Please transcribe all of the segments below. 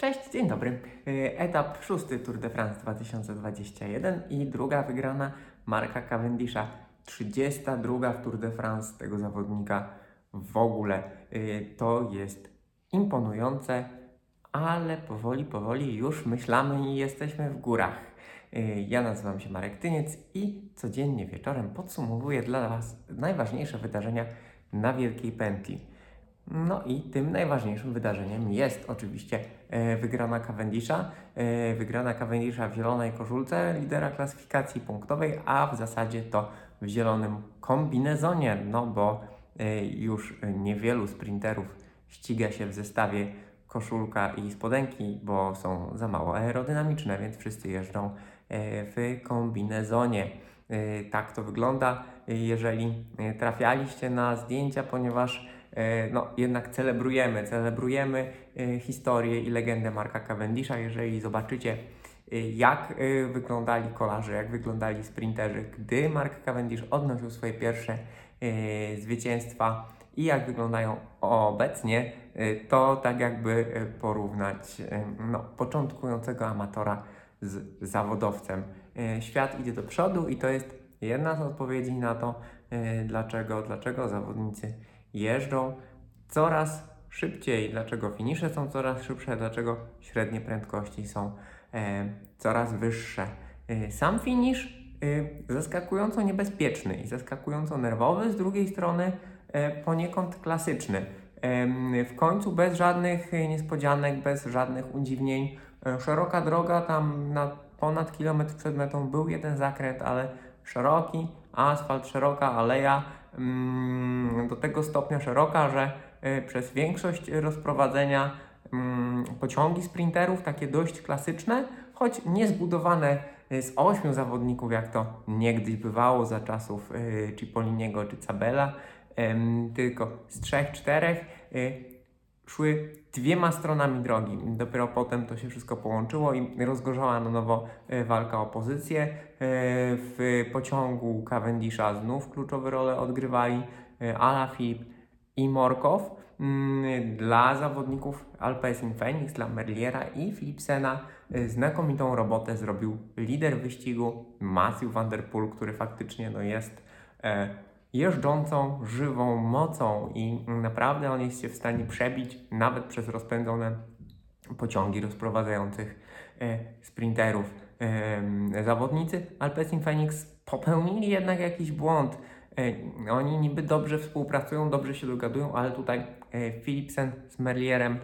Cześć, dzień dobry. E, Etap szósty Tour de France 2021 i druga wygrana Marka Cavendisha. 32 w Tour de France tego zawodnika w ogóle. E, To jest imponujące, ale powoli, powoli już myślamy i jesteśmy w górach. E, Ja nazywam się Marek Tyniec i codziennie wieczorem podsumowuję dla Was najważniejsze wydarzenia na Wielkiej Pętli. No i tym najważniejszym wydarzeniem jest oczywiście e, wygrana Cavendisha. E, wygrana Cavendisha w zielonej koszulce lidera klasyfikacji punktowej, a w zasadzie to w zielonym kombinezonie, no bo e, już niewielu sprinterów ściga się w zestawie koszulka i spodenki, bo są za mało aerodynamiczne, więc wszyscy jeżdżą w kombinezonie. Tak to wygląda, jeżeli trafialiście na zdjęcia, ponieważ no, jednak celebrujemy, celebrujemy e, historię i legendę Marka Cavendisha. Jeżeli zobaczycie, e, jak e, wyglądali kolarze, jak wyglądali sprinterzy, gdy Mark Cavendish odnosił swoje pierwsze e, zwycięstwa i jak wyglądają obecnie, e, to tak jakby e, porównać e, no, początkującego amatora z zawodowcem. E, Świat idzie do przodu i to jest jedna z odpowiedzi na to, e, dlaczego, dlaczego zawodnicy jeżdżą coraz szybciej, dlaczego finisze są coraz szybsze, dlaczego średnie prędkości są e, coraz wyższe. E, sam finisz e, zaskakująco niebezpieczny i zaskakująco nerwowy, z drugiej strony e, poniekąd klasyczny. Em, W końcu bez żadnych e, niespodzianek, bez żadnych udziwnień. E, Szeroka droga, tam na ponad kilometr przed metą był jeden zakręt, ale szeroki, asfalt, szeroka aleja, do tego stopnia szeroka, że e, przez większość rozprowadzenia mm, pociągi sprinterów, takie dość klasyczne, choć nie zbudowane e, z ośmiu zawodników, jak to niegdyś bywało za czasów e, Cipolliniego czy Cabela, tylko z trzech, czterech szły dwiema stronami drogi. Dopiero potem to się wszystko połączyło i rozgorzała na nowo e, walka o pozycję. E, W pociągu Cavendisha znów kluczowe role odgrywali e, Alaphilippe i Morkow. Mm, Dla zawodników Alpecin Phoenix, dla Merliera i Philipsena znakomitą robotę zrobił lider wyścigu Matthew Van Der Poel, który faktycznie no, jest jeżdżącą, żywą mocą i naprawdę on jest się w stanie przebić nawet przez rozpędzone pociągi rozprowadzających e, sprinterów. E, zawodnicy Alpecin Phoenix popełnili jednak jakiś błąd. E, oni niby dobrze współpracują, dobrze się dogadują, ale tutaj Philipsen z Merlierem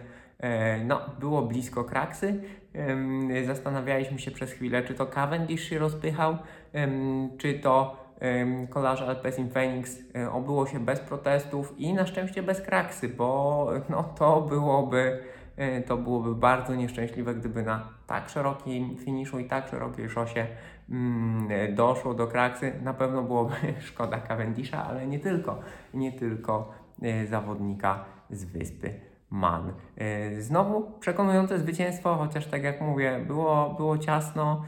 no, było blisko kraksy. Zastanawialiśmy się przez chwilę, czy to Cavendish się rozpychał, czy to em, kolarze Alpecin Phoenix obyło się bez protestów i na szczęście bez kraksy, bo no, to byłoby to byłoby bardzo nieszczęśliwe, gdyby na tak szerokim finiszu i tak szerokiej szosie mm, doszło do kraksy. Na pewno byłoby szkoda Cavendisha, ale nie tylko, nie tylko e, zawodnika z wyspy Man. E, Znowu przekonujące zwycięstwo, chociaż tak jak mówię, było, było ciasno.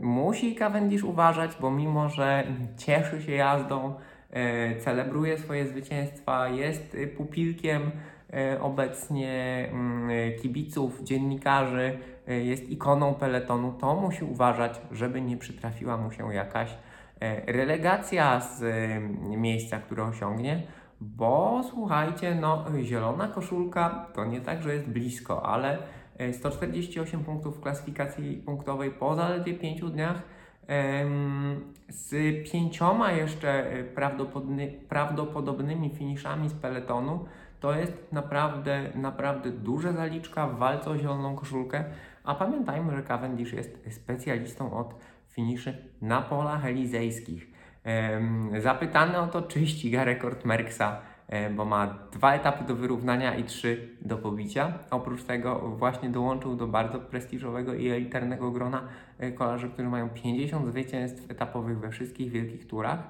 Musi Cavendish uważać, bo mimo, że cieszy się jazdą, e, celebruje swoje zwycięstwa, jest e, pupilkiem e, obecnie mm, kibiców, dziennikarzy, jest ikoną peletonu, to musi uważać, żeby nie przytrafiła mu się jakaś relegacja z miejsca, które osiągnie, bo słuchajcie, no zielona koszulka to nie tak, że jest blisko, ale 148 punktów w klasyfikacji punktowej po zaledwie 5 dniach. Z pięcioma jeszcze e, prawdopodobny, prawdopodobnymi finiszami z peletonu, to jest naprawdę, naprawdę duża zaliczka w walce o zieloną koszulkę, a pamiętajmy, że Cavendish jest specjalistą od finiszy na polach elizejskich. Zapytany o to, czy ściga rekord Merckxa, e, bo ma dwa etapy do wyrównania i trzy do pobicia. Oprócz tego właśnie dołączył do bardzo prestiżowego i elitarnego grona e, kolarzy, którzy mają 50 zwycięstw etapowych we wszystkich wielkich turach.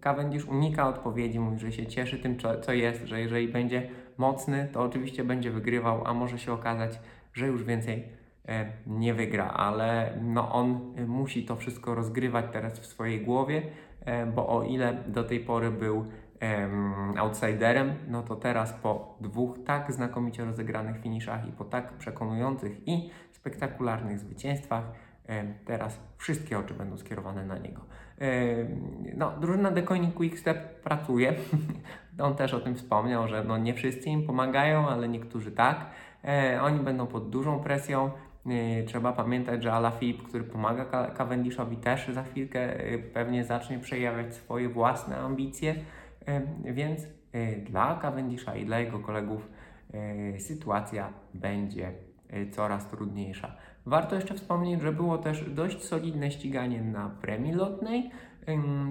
Cavendish unika odpowiedzi, mówi, że się cieszy tym, co, jest, że jeżeli będzie mocny, to oczywiście będzie wygrywał, a może się okazać, że już więcej e, nie wygra, ale no on e, musi to wszystko rozgrywać teraz w swojej głowie, e, bo o ile do tej pory był em, outsiderem, no to teraz po dwóch tak znakomicie rozegranych finiszach i po tak przekonujących i spektakularnych zwycięstwach, em, teraz wszystkie oczy będą skierowane na niego. No, drużyna Koenig Quickstep pracuje. On też o tym wspomniał, że no nie wszyscy im pomagają, ale niektórzy tak. E, oni będą pod dużą presją. E, Trzeba pamiętać, że Alaphilippe, który pomaga Ca- Cavendishowi, też za chwilkę e, pewnie zacznie przejawiać swoje własne ambicje, więc e, dla Cavendisha i dla jego kolegów e, sytuacja będzie e, coraz trudniejsza. Warto jeszcze wspomnieć, że było też dość solidne ściganie na premii lotnej.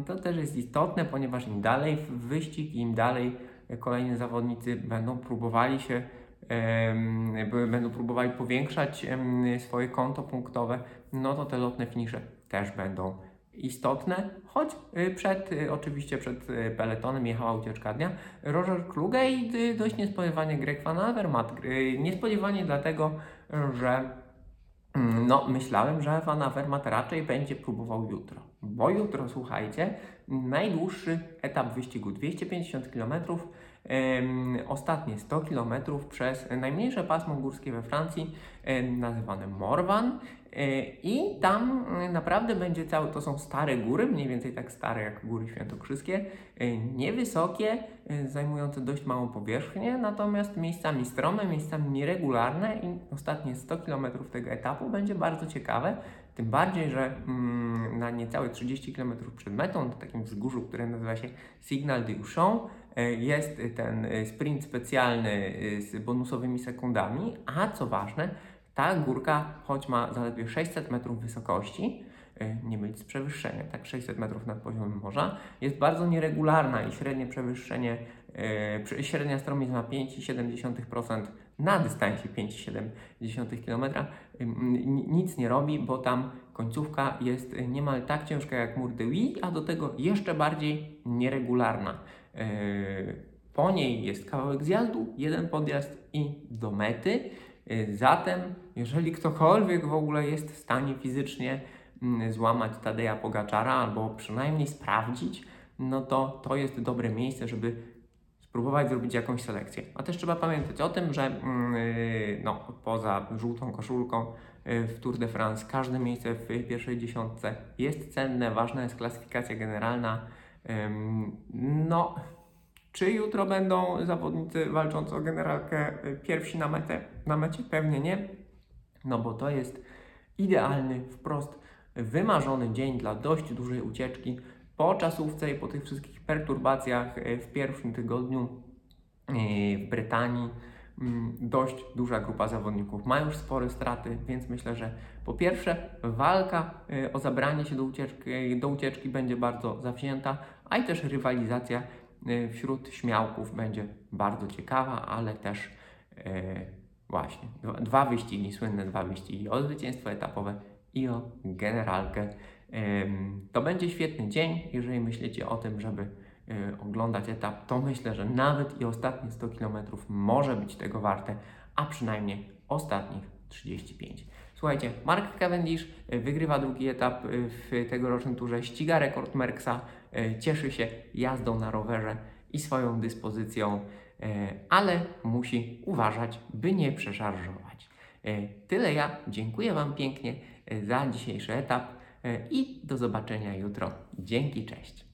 To też jest istotne, ponieważ im dalej w wyścig, im dalej e, kolejni zawodnicy będą próbowali się będą próbowali powiększać swoje konto punktowe, no to te lotne finisze też będą istotne, choć y, przed, y, oczywiście przed y, peletonem jechała ucieczka dnia Roger Kluge i dość niespodziewanie Greg Van Avermaet. Niespodziewanie dlatego, że mm, no, myślałem, że Van Avermaet raczej będzie próbował jutro, bo jutro, słuchajcie, najdłuższy etap wyścigu 250 km, ostatnie 100 km przez najmniejsze pasmo górskie we Francji, nazywane Morvan. E, I tam naprawdę będzie cały, to są stare góry, mniej więcej tak stare jak góry świętokrzyskie, e, niewysokie, e, zajmujące dość małą powierzchnię, natomiast miejscami strome, miejscami nieregularne i ostatnie 100 km tego etapu będzie bardzo ciekawe. Tym bardziej, że mm, na niecałe 30 km przed metą, na takim wzgórzu, które nazywa się Signal e, jest ten e, sprint specjalny e, z bonusowymi sekundami, a co ważne, ta górka, choć ma zaledwie 600 metrów wysokości, e, nie mylić z przewyższeniem, tak 600 metrów nad poziomem morza, jest bardzo nieregularna i średnie przewyższenie, e, przy- średnia stromiec ma 5,7% na dystansie 5,7 km. Nic nie robi, bo tam końcówka jest e, niemal tak ciężka jak mur de a do tego jeszcze bardziej nieregularna. E, Po niej jest kawałek zjazdu, jeden podjazd i do mety. Y, Zatem, jeżeli ktokolwiek w ogóle jest w stanie fizycznie mm, złamać Tadeja Pogaczara albo przynajmniej sprawdzić, no to to jest dobre miejsce, żeby spróbować zrobić jakąś selekcję. A też trzeba pamiętać o tym, że mm, y, no, poza żółtą koszulką w Tour de France każde miejsce w pierwszej dziesiątce jest cenne, ważna jest klasyfikacja generalna. No, czy jutro będą zawodnicy walczący o generalkę y, pierwsi na, metę, na mecie? Pewnie nie, no bo to jest idealny, wprost wymarzony dzień dla dość dużej ucieczki po czasówce i po tych wszystkich perturbacjach y, w pierwszym tygodniu y, w Brytanii. Mm, Dość duża grupa zawodników ma już spore straty, więc myślę, że po pierwsze walka y, o zabranie się do ucieczki, do ucieczki będzie bardzo zawzięta, a i też rywalizacja y, wśród śmiałków będzie bardzo ciekawa, ale też y, właśnie dwa, wyścigi, słynne dwa wyścigi o zwycięstwo etapowe i o generalkę. To będzie świetny dzień, jeżeli myślicie o tym, żeby oglądać etap, to myślę, że nawet i ostatnie 100 km może być tego warte, a przynajmniej ostatnich 35. Słuchajcie, Mark Cavendish y, wygrywa drugi etap y, w tegorocznym turze, ściga rekord Merckxa, y, cieszy się jazdą na rowerze i swoją dyspozycją, y, ale musi uważać, by nie przeszarżować. Y, Tyle ja, dziękuję Wam pięknie y, za dzisiejszy etap y, i do zobaczenia jutro. Dzięki, cześć.